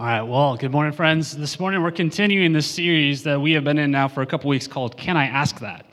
All right, well, good morning, friends. This morning we're continuing this series that we have been in now for a couple weeks called Can I Ask That?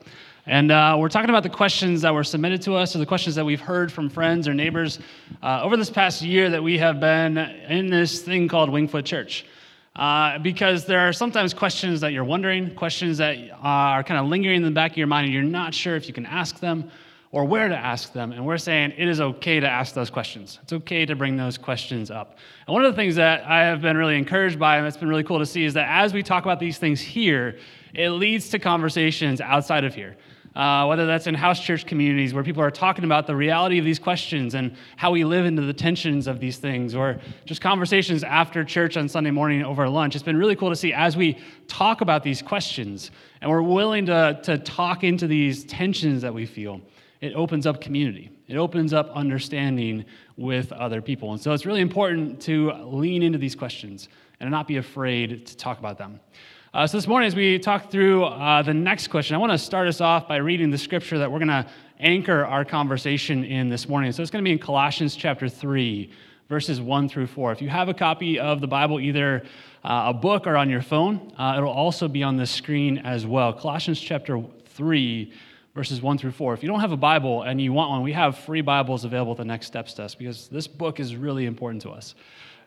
And uh, we're talking about the questions that were submitted to us or the questions that we've heard from friends or neighbors uh, over this past year that we have been in this thing called Wingfoot Church. Uh, because there are sometimes questions that you're wondering, questions that are kind of lingering in the back of your mind, and you're not sure if you can ask them or where to ask them. And we're saying it is okay to ask those questions. It's okay to bring those questions up. And one of the things that I have been really encouraged by, and that's been really cool to see, is that as we talk about these things here, it leads to conversations outside of here. Uh, whether that's in house church communities where people are talking about the reality of these questions and how we live into the tensions of these things, or just conversations after church on Sunday morning over lunch. It's been really cool to see as we talk about these questions and we're willing to, to talk into these tensions that we feel it opens up community. It opens up understanding with other people. And so it's really important to lean into these questions and not be afraid to talk about them. Uh, so this morning, as we talk through uh, the next question, I want to start us off by reading the scripture that we're going to anchor our conversation in this morning. So it's going to be in Colossians chapter 3, verses 1 through 4. If you have a copy of the Bible, either uh, a book or on your phone, uh, it'll also be on the screen as well. Colossians chapter 3, verses 1 through 4. If you don't have a Bible and you want one, we have free Bibles available at the Next Steps desk because this book is really important to us.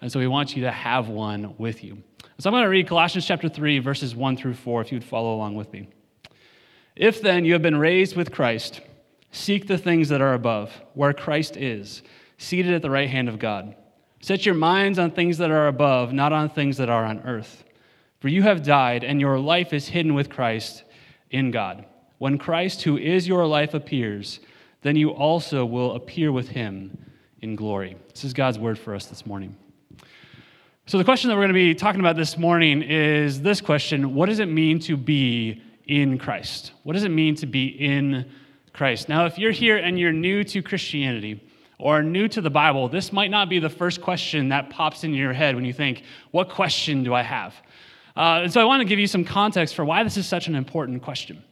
And so we want you to have one with you. So I'm going to read Colossians chapter 3, verses 1 through 4, if you'd follow along with me. If then you have been raised with Christ, seek the things that are above, where Christ is, seated at the right hand of God. Set your minds on things that are above, not on things that are on earth. For you have died, and your life is hidden with Christ in God. When Christ, who is your life, appears, then you also will appear with him in glory. This is God's word for us this morning. So, the question that we're going to be talking about this morning is this question What does it mean to be in Christ? What does it mean to be in Christ? Now, if you're here and you're new to Christianity, or new to the Bible, this might not be the first question that pops in your head when you think, What question do I have? Uh, and so I want to give you some context for why this is such an important question.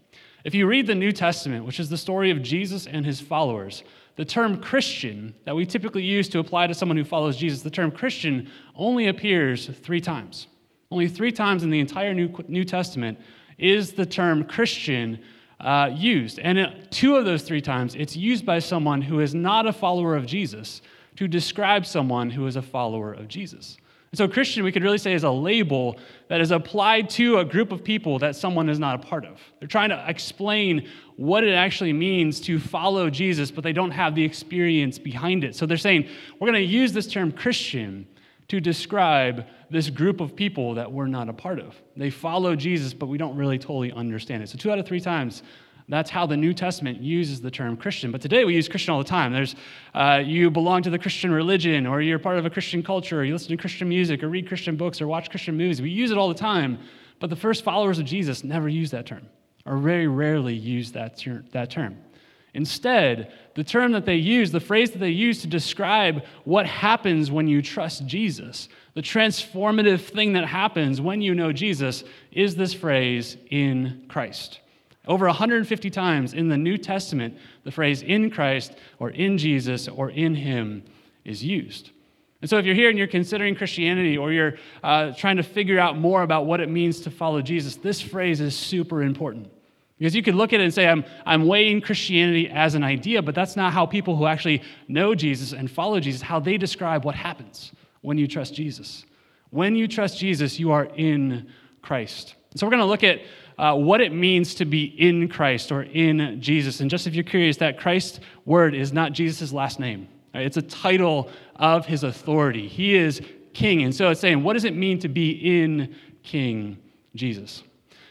If you read the New Testament, which is the story of Jesus and his followers, the term Christian that we typically use to apply to someone who follows Jesus, the term Christian only appears three times. Only three times in the entire New, Testament is the term Christian uh, used. And it, two of those three times, it's used by someone who is not a follower of Jesus to describe someone who is a follower of Jesus. So, Christian, we could really say, is a label that is applied to a group of people that someone is not a part of. They're trying to explain what it actually means to follow Jesus, but they don't have the experience behind it. So, they're saying, we're going to use this term Christian to describe this group of people that we're not a part of. They follow Jesus, but we don't really totally understand it. So, two out of three times, that's how the New Testament uses the term Christian. But today we use Christian all the time. There's uh, you belong to the Christian religion, or you're part of a Christian culture, or you listen to Christian music, or read Christian books, or watch Christian movies. We use it all the time. But the first followers of Jesus never used that term, or very rarely used that, ter- that term. Instead, the term that they use, the phrase that they use to describe what happens when you trust Jesus, the transformative thing that happens when you know Jesus, is this phrase, in Christ. Over 150 times in the New Testament, the phrase in Christ or in Jesus or in Him is used. And so, if you're here and you're considering Christianity or you're uh, trying to figure out more about what it means to follow Jesus, this phrase is super important. Because you could look at it and say, I'm, I'm weighing Christianity as an idea, but that's not how people who actually know Jesus and follow Jesus, how they describe what happens when you trust Jesus. When you trust Jesus, you are in Christ. So, we're going to look at uh, what it means to be in Christ or in Jesus. And just if you're curious, that Christ word is not Jesus' last name, right? it's a title of his authority. He is king. And so it's saying, what does it mean to be in King Jesus?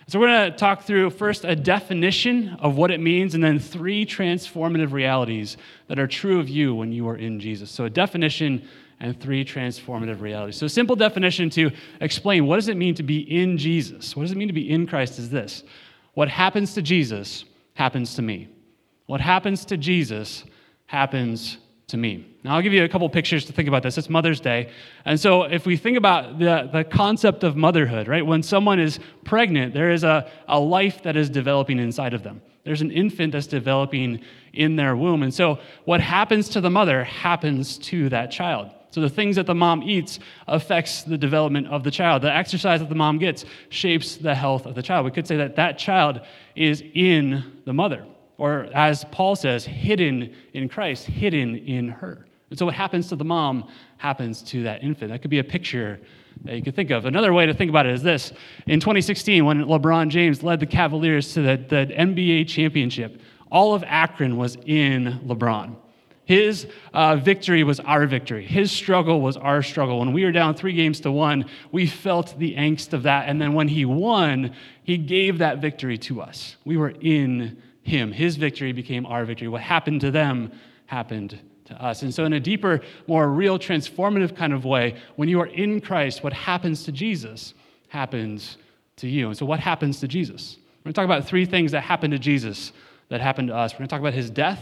So, we're going to talk through first a definition of what it means, and then three transformative realities that are true of you when you are in Jesus. So, a definition, and three transformative realities. So, simple definition to explain what does it mean to be in Jesus? What does it mean to be in Christ is this what happens to Jesus happens to me. What happens to Jesus happens to me. Now, I'll give you a couple pictures to think about this. It's Mother's Day. And so, if we think about the, the concept of motherhood, right, when someone is pregnant, there is a, a life that is developing inside of them. There's an infant that's developing in their womb. And so, what happens to the mother happens to that child. So the things that the mom eats affects the development of the child. The exercise that the mom gets shapes the health of the child. We could say that that child is in the mother, or as Paul says, hidden in Christ, hidden in her. And so what happens to the mom happens to that infant. That could be a picture that you could think of. Another way to think about it is this. In 2016, when LeBron James led the Cavaliers to the, the NBA championship, all of Akron was in LeBron. His uh, victory was our victory. His struggle was our struggle. When we were down three games to one, we felt the angst of that. And then when he won, he gave that victory to us. We were in him. His victory became our victory. What happened to them happened to us. And so, in a deeper, more real, transformative kind of way, when you are in Christ, what happens to Jesus happens to you. And so, what happens to Jesus? We're going to talk about three things that happened to Jesus that happened to us. We're going to talk about his death,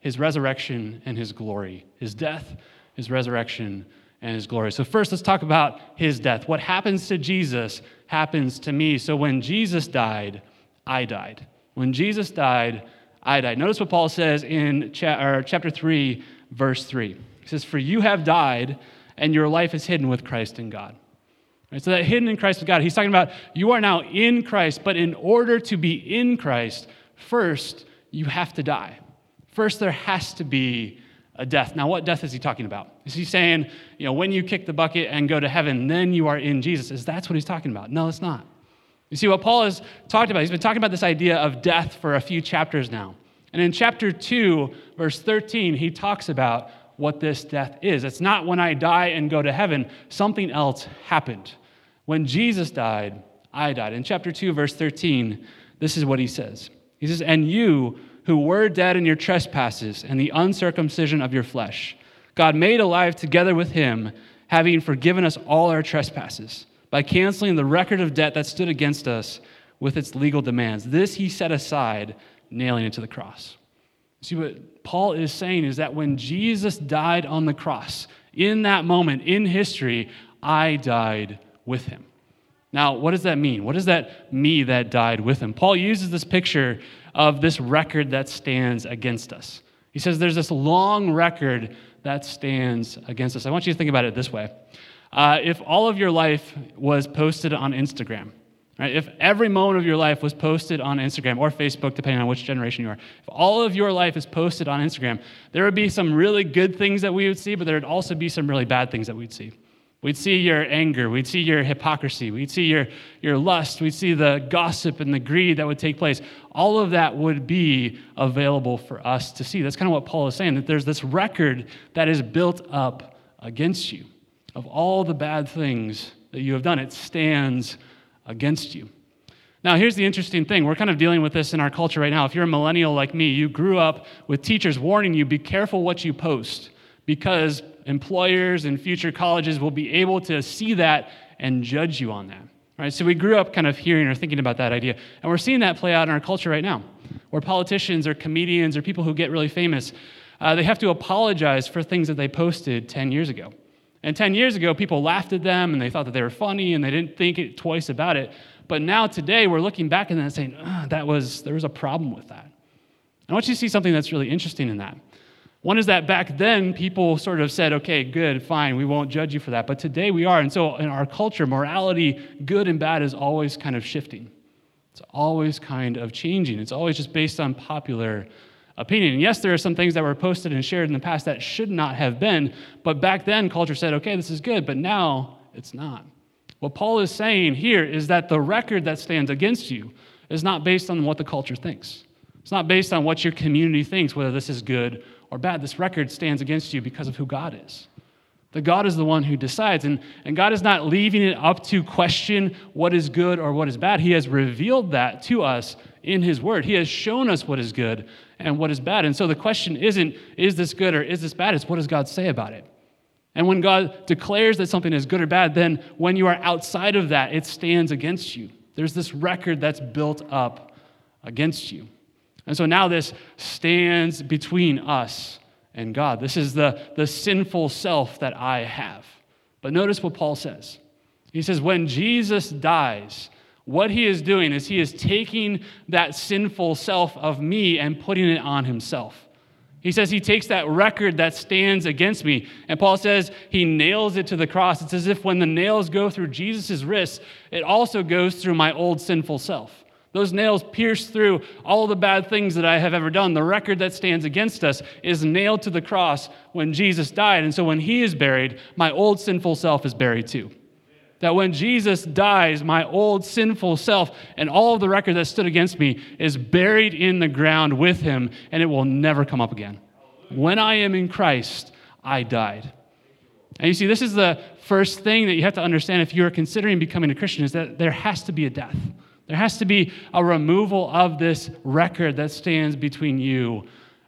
his resurrection, and his glory. His death, his resurrection, and his glory. So, first, let's talk about his death. What happens to Jesus happens to me. So, when Jesus died, I died. When Jesus died, I died. Notice what Paul says in cha- chapter 3, verse 3. He says, For you have died, and your life is hidden with Christ in God. Right, so that hidden in Christ with God, he's talking about you are now in Christ, but in order to be in Christ, first you have to die. First, there has to be a death. Now, what death is he talking about? Is he saying, you know, when you kick the bucket and go to heaven, then you are in Jesus? Is that what he's talking about? No, it's not. You see, what Paul has talked about, he's been talking about this idea of death for a few chapters now. And in chapter 2, verse 13, he talks about what this death is. It's not when I die and go to heaven, something else happened. When Jesus died, I died. In chapter 2, verse 13, this is what he says He says, And you who were dead in your trespasses and the uncircumcision of your flesh, God made alive together with him, having forgiven us all our trespasses by canceling the record of debt that stood against us with its legal demands. This he set aside nailing it to the cross. See, what Paul is saying is that when Jesus died on the cross, in that moment in history, I died with him. Now, what does that mean? What is that me that died with him? Paul uses this picture of this record that stands against us. He says there's this long record that stands against us. I want you to think about it this way. Uh, if all of your life was posted on Instagram, Right? If every moment of your life was posted on Instagram or Facebook, depending on which generation you are, if all of your life is posted on Instagram, there would be some really good things that we would see, but there would also be some really bad things that we'd see. We'd see your anger, we'd see your hypocrisy, we'd see your, your lust, we'd see the gossip and the greed that would take place. All of that would be available for us to see. That's kind of what Paul is saying, that there's this record that is built up against you of all the bad things that you have done. It stands against you. Now, here's the interesting thing. We're kind of dealing with this in our culture right now. If you're a millennial like me, you grew up with teachers warning you be careful what you post because employers and future colleges will be able to see that and judge you on that. Right? So we grew up kind of hearing or thinking about that idea. And we're seeing that play out in our culture right now, where politicians or comedians or people who get really famous, uh, they have to apologize for things that they posted 10 years ago. And 10 years ago, people laughed at them and they thought that they were funny and they didn't think it twice about it. But now, today, we're looking back and saying, that was, there was a problem with that. I want you to see something that's really interesting in that. One is that back then, people sort of said, okay, good, fine, we won't judge you for that. But today we are. And so in our culture, morality, good and bad, is always kind of shifting. It's always kind of changing. It's always just based on popular opinion. And yes, there are some things that were posted and shared in the past that should not have been, but back then culture said, okay, this is good, but now it's not. What Paul is saying here is that the record that stands against you is not based on what the culture thinks. It's not based on what your community thinks, whether this is good or bad. This record stands against you because of who God is. That God is the one who decides. And, and God is not leaving it up to question what is good or what is bad. He has revealed that to us in His Word. He has shown us what is good and what is bad. And so the question isn't, is this good or is this bad? It's what does God say about it? And when God declares that something is good or bad, then when you are outside of that, it stands against you. There's this record that's built up against you. And so now this stands between us and God. This is the, the sinful self that I have. But notice what Paul says. He says, when Jesus dies, what he is doing is he is taking that sinful self of me and putting it on himself. He says he takes that record that stands against me. And Paul says he nails it to the cross. It's as if when the nails go through Jesus' wrists, it also goes through my old sinful self. Those nails pierce through all the bad things that I have ever done. The record that stands against us is nailed to the cross when Jesus died. And so when he is buried, my old sinful self is buried too. That when Jesus dies, my old sinful self and all of the record that stood against me is buried in the ground with him, and it will never come up again. When I am in Christ, I died. And you see, this is the first thing that you have to understand if you're considering becoming a Christian is that there has to be a death. There has to be a removal of this record that stands between you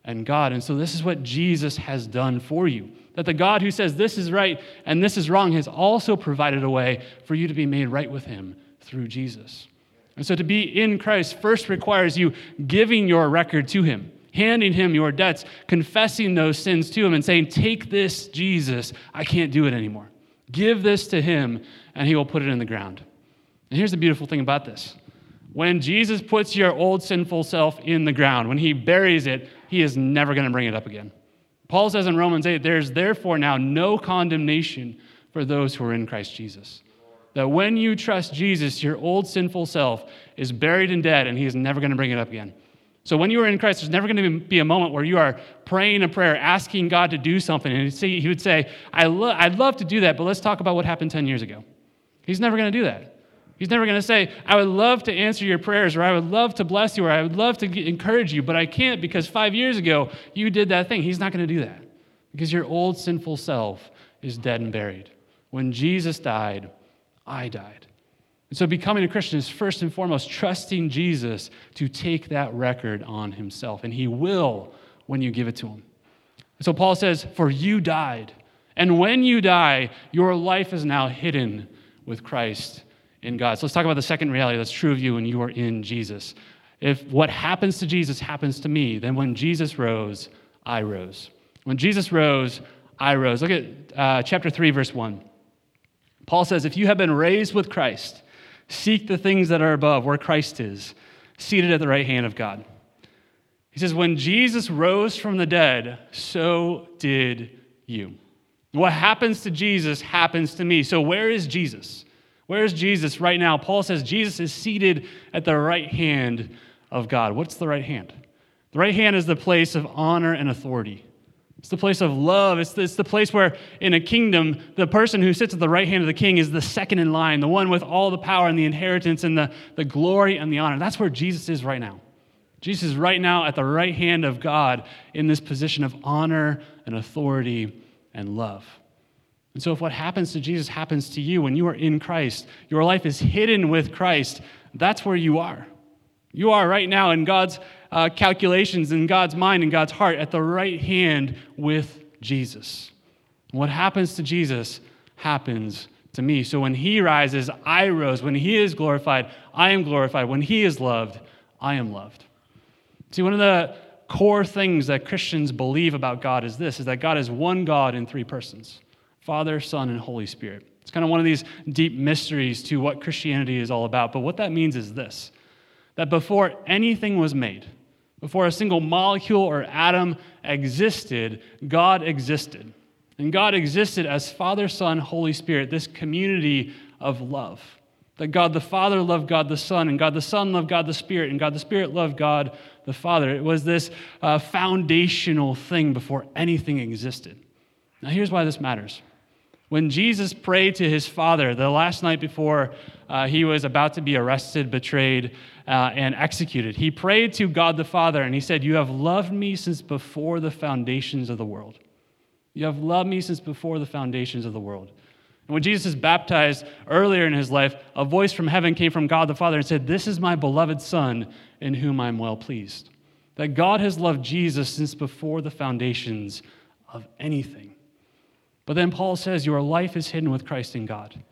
and God. And so, this is what Jesus has done for you. That the God who says this is right and this is wrong has also provided a way for you to be made right with Him through Jesus. And so, to be in Christ first requires you giving your record to Him, handing Him your debts, confessing those sins to Him, and saying, Take this, Jesus, I can't do it anymore. Give this to Him, and He will put it in the ground. And here's the beautiful thing about this when Jesus puts your old sinful self in the ground, when He buries it, He is never going to bring it up again. Paul says in Romans 8, there's therefore now no condemnation for those who are in Christ Jesus. That when you trust Jesus, your old sinful self is buried and dead, and he is never going to bring it up again. So when you are in Christ, there's never going to be a moment where you are praying a prayer, asking God to do something, and he would say, I I'd love to do that, but let's talk about what happened 10 years ago. He's never going to do that. He's never going to say, I would love to answer your prayers, or I would love to bless you, or I would love to encourage you, but I can't because five years ago you did that thing. He's not going to do that because your old sinful self is dead and buried. When Jesus died, I died. And so becoming a Christian is first and foremost trusting Jesus to take that record on himself, and he will when you give it to him. So Paul says, For you died. And when you die, your life is now hidden with Christ in God. So let's talk about the second reality that's true of you when you are in Jesus. If what happens to Jesus happens to me, then when Jesus rose, I rose. When Jesus rose, I rose. Look at uh, chapter 3, verse 1. Paul says, If you have been raised with Christ, seek the things that are above, where Christ is, seated at the right hand of God. He says, When Jesus rose from the dead, so did you. What happens to Jesus happens to me. So, where is Jesus? Where's Jesus right now? Paul says Jesus is seated at the right hand of God. What's the right hand? The right hand is the place of honor and authority. It's the place of love. It's the, it's the place where, in a kingdom, the person who sits at the right hand of the king is the second in line, the one with all the power and the inheritance and the, the glory and the honor. That's where Jesus is right now. Jesus is right now at the right hand of God in this position of honor and authority and love. And so, if what happens to Jesus happens to you when you are in Christ, your life is hidden with Christ, that's where you are. You are right now in God's uh, calculations, in God's mind, in God's heart, at the right hand with Jesus. What happens to Jesus happens to me. So when he rises, I rose. When he is glorified, I am glorified. When he is loved, I am loved. See, one of the core things that Christians believe about God is this is that God is one God in three persons. Father, Son, and Holy Spirit. It's kind of one of these deep mysteries to what Christianity is all about. But what that means is this that before anything was made, before a single molecule or atom existed, God existed. And God existed as Father, Son, Holy Spirit, this community of love. That God the Father loved God the Son, and God the Son loved God the Spirit, and God the Spirit loved God the Father. It was this uh, foundational thing before anything existed. Now, here's why this matters. When Jesus prayed to his Father the last night before uh, he was about to be arrested, betrayed, uh, and executed, he prayed to God the Father and he said, You have loved me since before the foundations of the world. You have loved me since before the foundations of the world. And when Jesus is baptized earlier in his life, a voice from heaven came from God the Father and said, This is my beloved Son in whom I'm well pleased. That God has loved Jesus since before the foundations of anything. But then Paul says, Your life is hidden with Christ in God.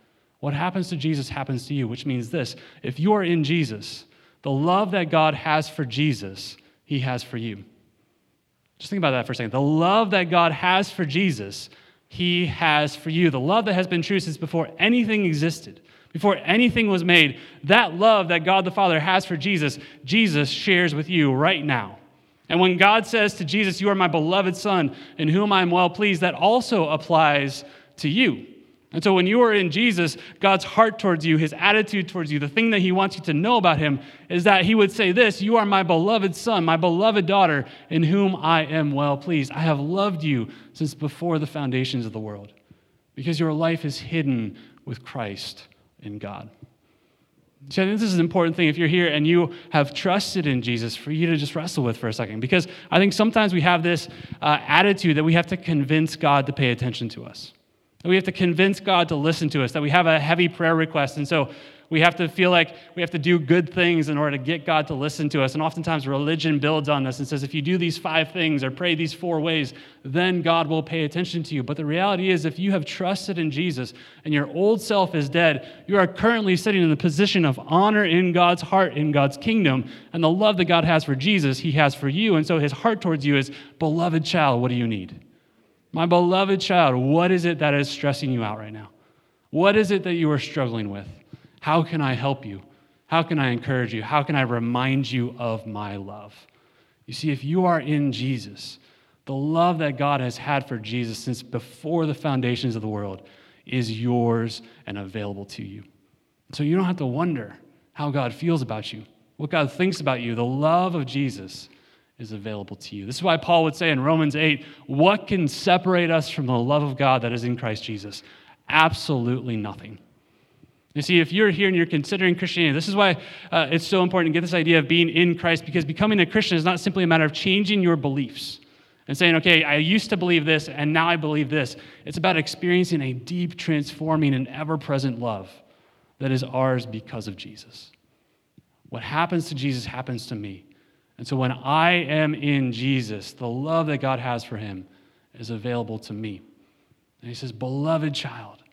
What happens to Jesus happens to you, which means this if you are in Jesus, the love that God has for Jesus, he has for you. Just think about that for a second. The love that God has for Jesus, he has for you. The love that has been true since before anything existed, before anything was made, that love that God the Father has for Jesus, Jesus shares with you right now. And when God says to Jesus, You are my beloved Son, in whom I am well pleased, that also applies to you. And so when you are in Jesus, God's heart towards you, his attitude towards you, the thing that he wants you to know about him is that he would say this You are my beloved son, my beloved daughter, in whom I am well pleased. I have loved you since before the foundations of the world, because your life is hidden with Christ in God. See, I think this is an important thing if you're here and you have trusted in Jesus for you to just wrestle with for a second. Because I think sometimes we have this uh, attitude that we have to convince God to pay attention to us. That we have to convince God to listen to us, that we have a heavy prayer request. And so we have to feel like we have to do good things in order to get God to listen to us. And oftentimes religion builds on this and says, if you do these five things or pray these four ways, then God will pay attention to you. But the reality is, if you have trusted in Jesus and your old self is dead, you are currently sitting in the position of honor in God's heart, in God's kingdom. And the love that God has for Jesus, He has for you. And so His heart towards you is, beloved child, what do you need? My beloved child, what is it that is stressing you out right now? What is it that you are struggling with? How can I help you? How can I encourage you? How can I remind you of my love? You see, if you are in Jesus, the love that God has had for Jesus since before the foundations of the world is yours and available to you. So you don't have to wonder how God feels about you, what God thinks about you. The love of Jesus is available to you. This is why Paul would say in Romans 8, What can separate us from the love of God that is in Christ Jesus? Absolutely nothing. You see, if you're here and you're considering Christianity, this is why uh, it's so important to get this idea of being in Christ because becoming a Christian is not simply a matter of changing your beliefs and saying, okay, I used to believe this and now I believe this. It's about experiencing a deep, transforming, and ever present love that is ours because of Jesus. What happens to Jesus happens to me. And so when I am in Jesus, the love that God has for him is available to me. And he says, Beloved child,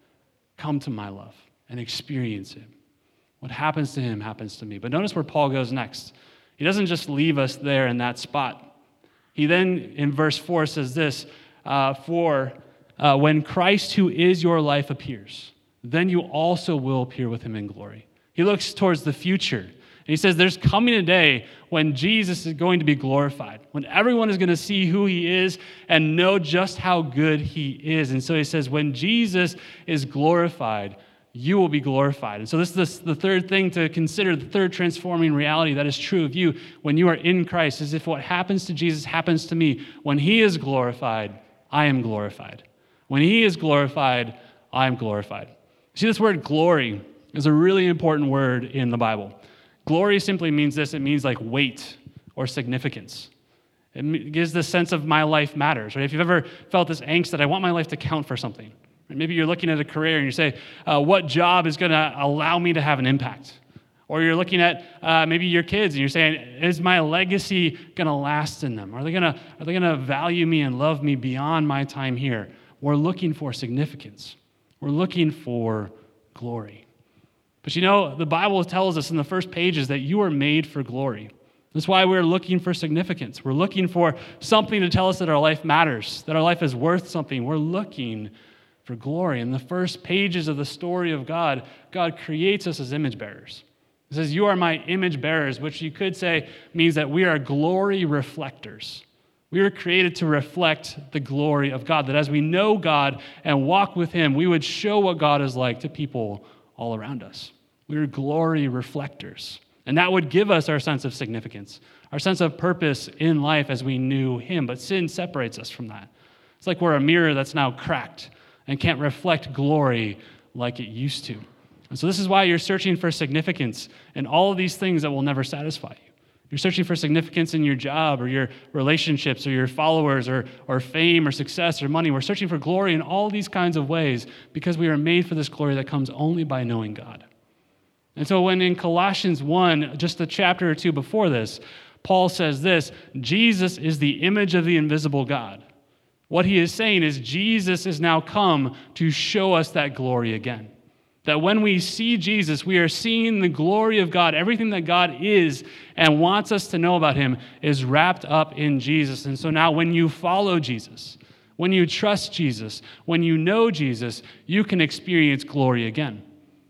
come to my love and experience it. What happens to him happens to me. But notice where Paul goes next. He doesn't just leave us there in that spot. He then, in verse 4, says this uh, For uh, when Christ, who is your life, appears, then you also will appear with him in glory. He looks towards the future And he says there's coming a day when Jesus is going to be glorified, when everyone is going to see who he is and know just how good he is. And so he says, when Jesus is glorified, you will be glorified. And so this is the third thing to consider, the third transforming reality that is true of you when you are in Christ, is if what happens to Jesus happens to me. When he is glorified, I am glorified. When he is glorified, I am glorified. See, this word glory is a really important word in the Bible. Glory simply means this it means like weight or significance. It gives the sense of my life matters. Right? If you've ever felt this angst that I want my life to count for something, maybe you're looking at a career and you say, uh, What job is going to allow me to have an impact? Or you're looking at uh, maybe your kids and you're saying, Is my legacy going to last in them? Are they going to value me and love me beyond my time here? We're looking for significance, we're looking for glory. But you know, the Bible tells us in the first pages that you are made for glory. That's why we're looking for significance. We're looking for something to tell us that our life matters, that our life is worth something. We're looking for glory. In the first pages of the story of God, God creates us as image bearers. He says, You are my image bearers, which you could say means that we are glory reflectors. We were created to reflect the glory of God, that as we know God and walk with Him, we would show what God is like to people all around us. We are glory reflectors. And that would give us our sense of significance, our sense of purpose in life as we knew Him. But sin separates us from that. It's like we're a mirror that's now cracked and can't reflect glory like it used to. And so, this is why you're searching for significance in all of these things that will never satisfy you. You're searching for significance in your job or your relationships or your followers or, or fame or success or money. We're searching for glory in all these kinds of ways because we are made for this glory that comes only by knowing God. And so, when in Colossians 1, just a chapter or two before this, Paul says this Jesus is the image of the invisible God. What he is saying is, Jesus is now come to show us that glory again. That when we see Jesus, we are seeing the glory of God. Everything that God is and wants us to know about him is wrapped up in Jesus. And so now, when you follow Jesus, when you trust Jesus, when you know Jesus, you can experience glory again.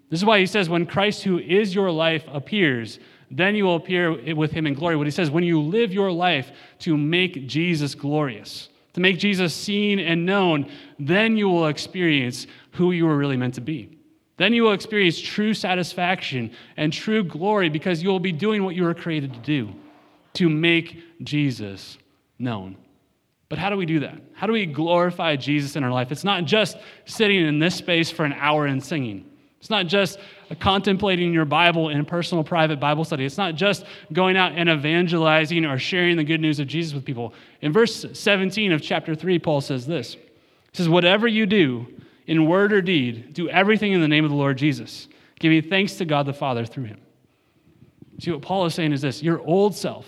This is why he says, when Christ, who is your life, appears, then you will appear with him in glory. What he says, when you live your life to make Jesus glorious, to make Jesus seen and known, then you will experience who you were really meant to be. Then you will experience true satisfaction and true glory because you will be doing what you were created to do, to make Jesus known. But how do we do that? How do we glorify Jesus in our life? It's not just sitting in this space for an hour and singing. It's not just contemplating your Bible in personal, private Bible study. It's not just going out and evangelizing or sharing the good news of Jesus with people. In verse 17 of chapter 3, Paul says this He says, Whatever you do, in word or deed, do everything in the name of the Lord Jesus, giving thanks to God the Father through him. See, what Paul is saying is this your old self,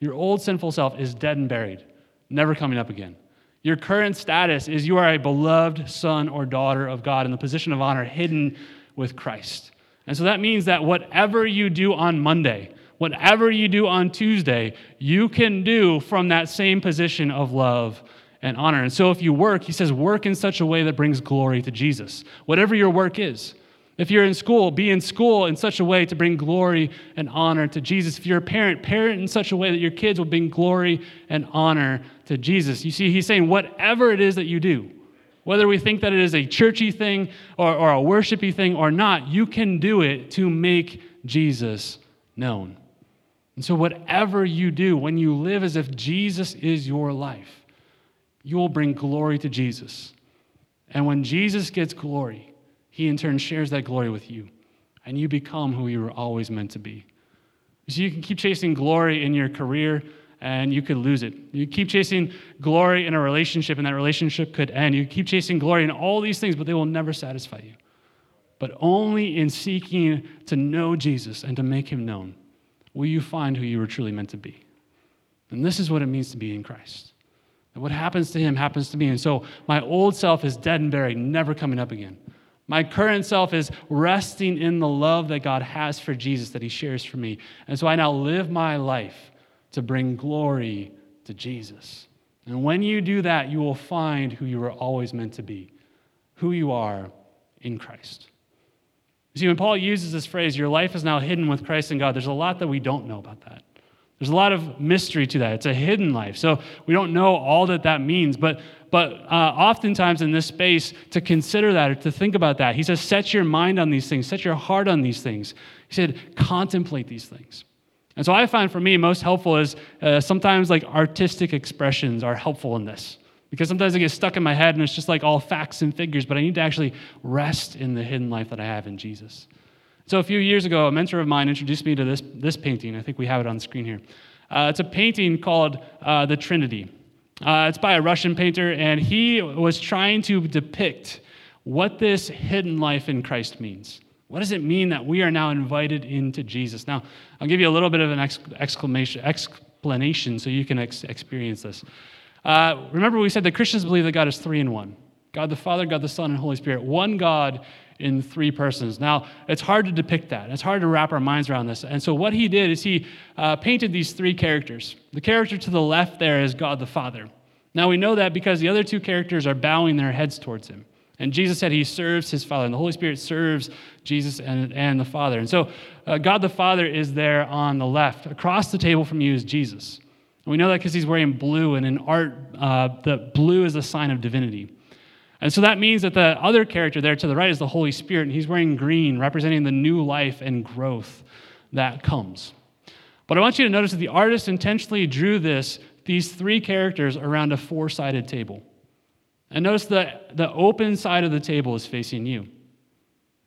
your old sinful self is dead and buried never coming up again. Your current status is you are a beloved son or daughter of God in the position of honor hidden with Christ. And so that means that whatever you do on Monday, whatever you do on Tuesday, you can do from that same position of love and honor. And so if you work, he says, work in such a way that brings glory to Jesus, whatever your work is. If you're in school, be in school in such a way to bring glory and honor to Jesus. If you're a parent, parent in such a way that your kids will bring glory and honor to Jesus. You see, he's saying, whatever it is that you do, whether we think that it is a churchy thing or, or a worshipy thing or not, you can do it to make Jesus known. And so, whatever you do, when you live as if Jesus is your life, you will bring glory to Jesus. And when Jesus gets glory, he in turn shares that glory with you, and you become who you were always meant to be. So you can keep chasing glory in your career, and you could lose it. You keep chasing glory in a relationship, and that relationship could end. You keep chasing glory in all these things, but they will never satisfy you. But only in seeking to know Jesus and to make him known will you find who you were truly meant to be. And this is what it means to be in Christ. And what happens to him happens to me. And so my old self is dead and buried, never coming up again. My current self is resting in the love that God has for Jesus that he shares for me. And so I now live my life to bring glory to Jesus. And when you do that, you will find who you were always meant to be, who you are in Christ. You see, when Paul uses this phrase, your life is now hidden with Christ and God, there's a lot that we don't know about that. There's a lot of mystery to that. It's a hidden life. So we don't know all that that means. But, but uh, oftentimes in this space, to consider that or to think about that, he says, set your mind on these things, set your heart on these things. He said, contemplate these things. And so I find for me most helpful is uh, sometimes like artistic expressions are helpful in this. Because sometimes I get stuck in my head and it's just like all facts and figures, but I need to actually rest in the hidden life that I have in Jesus. So a few years ago, a mentor of mine introduced me to this, this painting. I think we have it on screen here. Uh, it's a painting called uh, The Trinity. Uh, it's by a Russian painter, and he was trying to depict what this hidden life in Christ means. What does it mean that we are now invited into Jesus? Now, I'll give you a little bit of an exclamation, explanation so you can ex- experience this. Uh, remember, we said that Christians believe that God is three in one God the Father, God the Son, and Holy Spirit. One God in three persons. Now, it's hard to depict that. It's hard to wrap our minds around this. And so, what he did is he uh, painted these three characters. The character to the left there is God the Father. Now, we know that because the other two characters are bowing their heads towards him. And Jesus said he serves his Father, and the Holy Spirit serves Jesus and, and the Father. And so, uh, God the Father is there on the left. Across the table from you is Jesus. And we know that because he's wearing blue, and in art, uh, the blue is a sign of divinity. And so that means that the other character there to the right is the Holy Spirit, and he's wearing green, representing the new life and growth that comes. But I want you to notice that the artist intentionally drew this, these three characters around a four sided table. And notice that the open side of the table is facing you.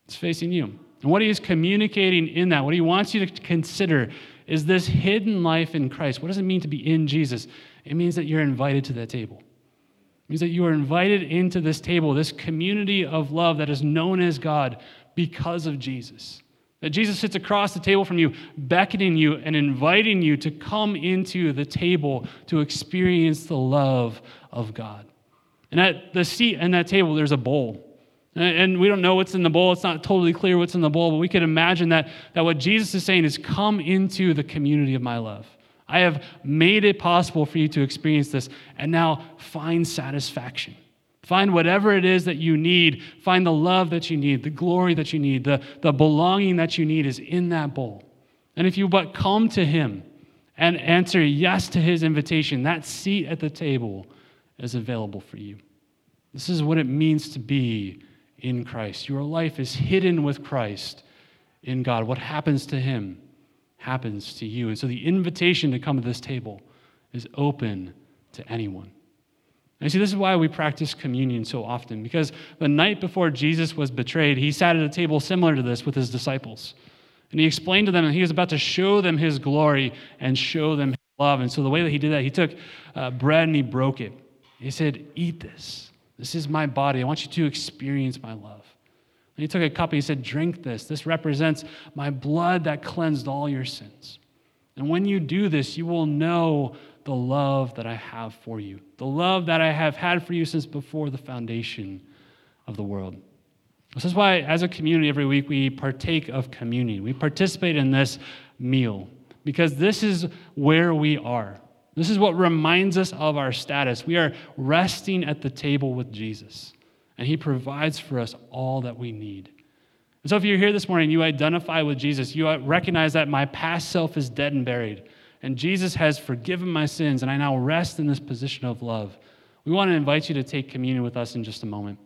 It's facing you. And what he is communicating in that, what he wants you to consider, is this hidden life in Christ. What does it mean to be in Jesus? It means that you're invited to that table It means that you are invited into this table, this community of love that is known as God because of Jesus. That Jesus sits across the table from you, beckoning you and inviting you to come into the table to experience the love of God. And at the seat and that table, there's a bowl. And we don't know what's in the bowl. It's not totally clear what's in the bowl, but we can imagine that, that what Jesus is saying is come into the community of my love. I have made it possible for you to experience this. And now find satisfaction. Find whatever it is that you need. Find the love that you need, the glory that you need, the, the belonging that you need is in that bowl. And if you but come to him and answer yes to his invitation, that seat at the table is available for you. This is what it means to be in Christ. Your life is hidden with Christ in God. What happens to him happens to you. And so the invitation to come to this table is open to anyone. And see, this is why we practice communion so often, because the night before Jesus was betrayed, he sat at a table similar to this with his disciples. And he explained to them that he was about to show them his glory and show them his love. And so the way that he did that, he took uh, bread and he broke it. He said, Eat this. This is my body. I want you to experience my love. And he took a cup and he said, Drink this. This represents my blood that cleansed all your sins. And when you do this, you will know the love that I have for you, the love that I have had for you since before the foundation of the world. This is why, as a community, every week we partake of communion. We participate in this meal because this is where we are. This is what reminds us of our status. We are resting at the table with Jesus, and He provides for us all that we need. And so, if you're here this morning, you identify with Jesus, you recognize that my past self is dead and buried, and Jesus has forgiven my sins, and I now rest in this position of love. We want to invite you to take communion with us in just a moment.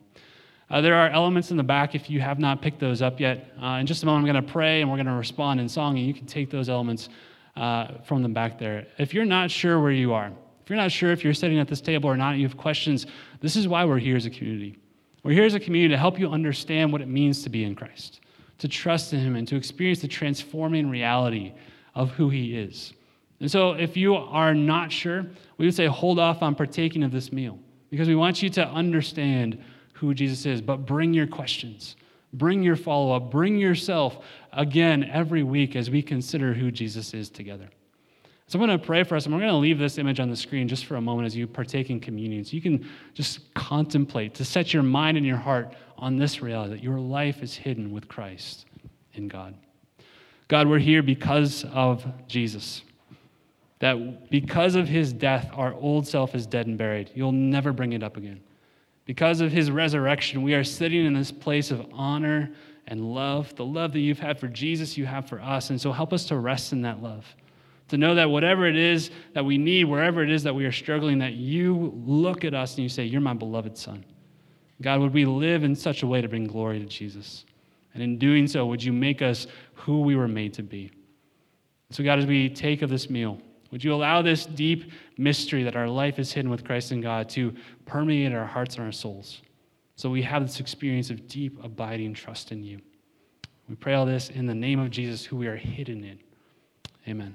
Uh, there are elements in the back if you have not picked those up yet. Uh, in just a moment, I'm going to pray and we're going to respond in song, and you can take those elements uh, from the back there. If you're not sure where you are, if you're not sure if you're sitting at this table or not, you have questions, this is why we're here as a community. We're here as a community to help you understand what it means to be in Christ, to trust in Him, and to experience the transforming reality of who He is. And so, if you are not sure, we would say hold off on partaking of this meal because we want you to understand who Jesus is, but bring your questions. Bring your follow up. Bring yourself again every week as we consider who Jesus is together. So I'm going to pray for us, and we're going to leave this image on the screen just for a moment as you partake in communion. So you can just contemplate, to set your mind and your heart on this reality that your life is hidden with Christ in God. God, we're here because of Jesus. That because of his death, our old self is dead and buried. You'll never bring it up again. Because of his resurrection, we are sitting in this place of honor and love. The love that you've had for Jesus, you have for us. And so help us to rest in that love. To know that whatever it is that we need, wherever it is that we are struggling, that you look at us and you say, You're my beloved son. God, would we live in such a way to bring glory to Jesus? And in doing so, would you make us who we were made to be? So, God, as we take of this meal, would you allow this deep mystery that our life is hidden with Christ and God to permeate our hearts and our souls so we have this experience of deep, abiding trust in you? We pray all this in the name of Jesus, who we are hidden in. Amen.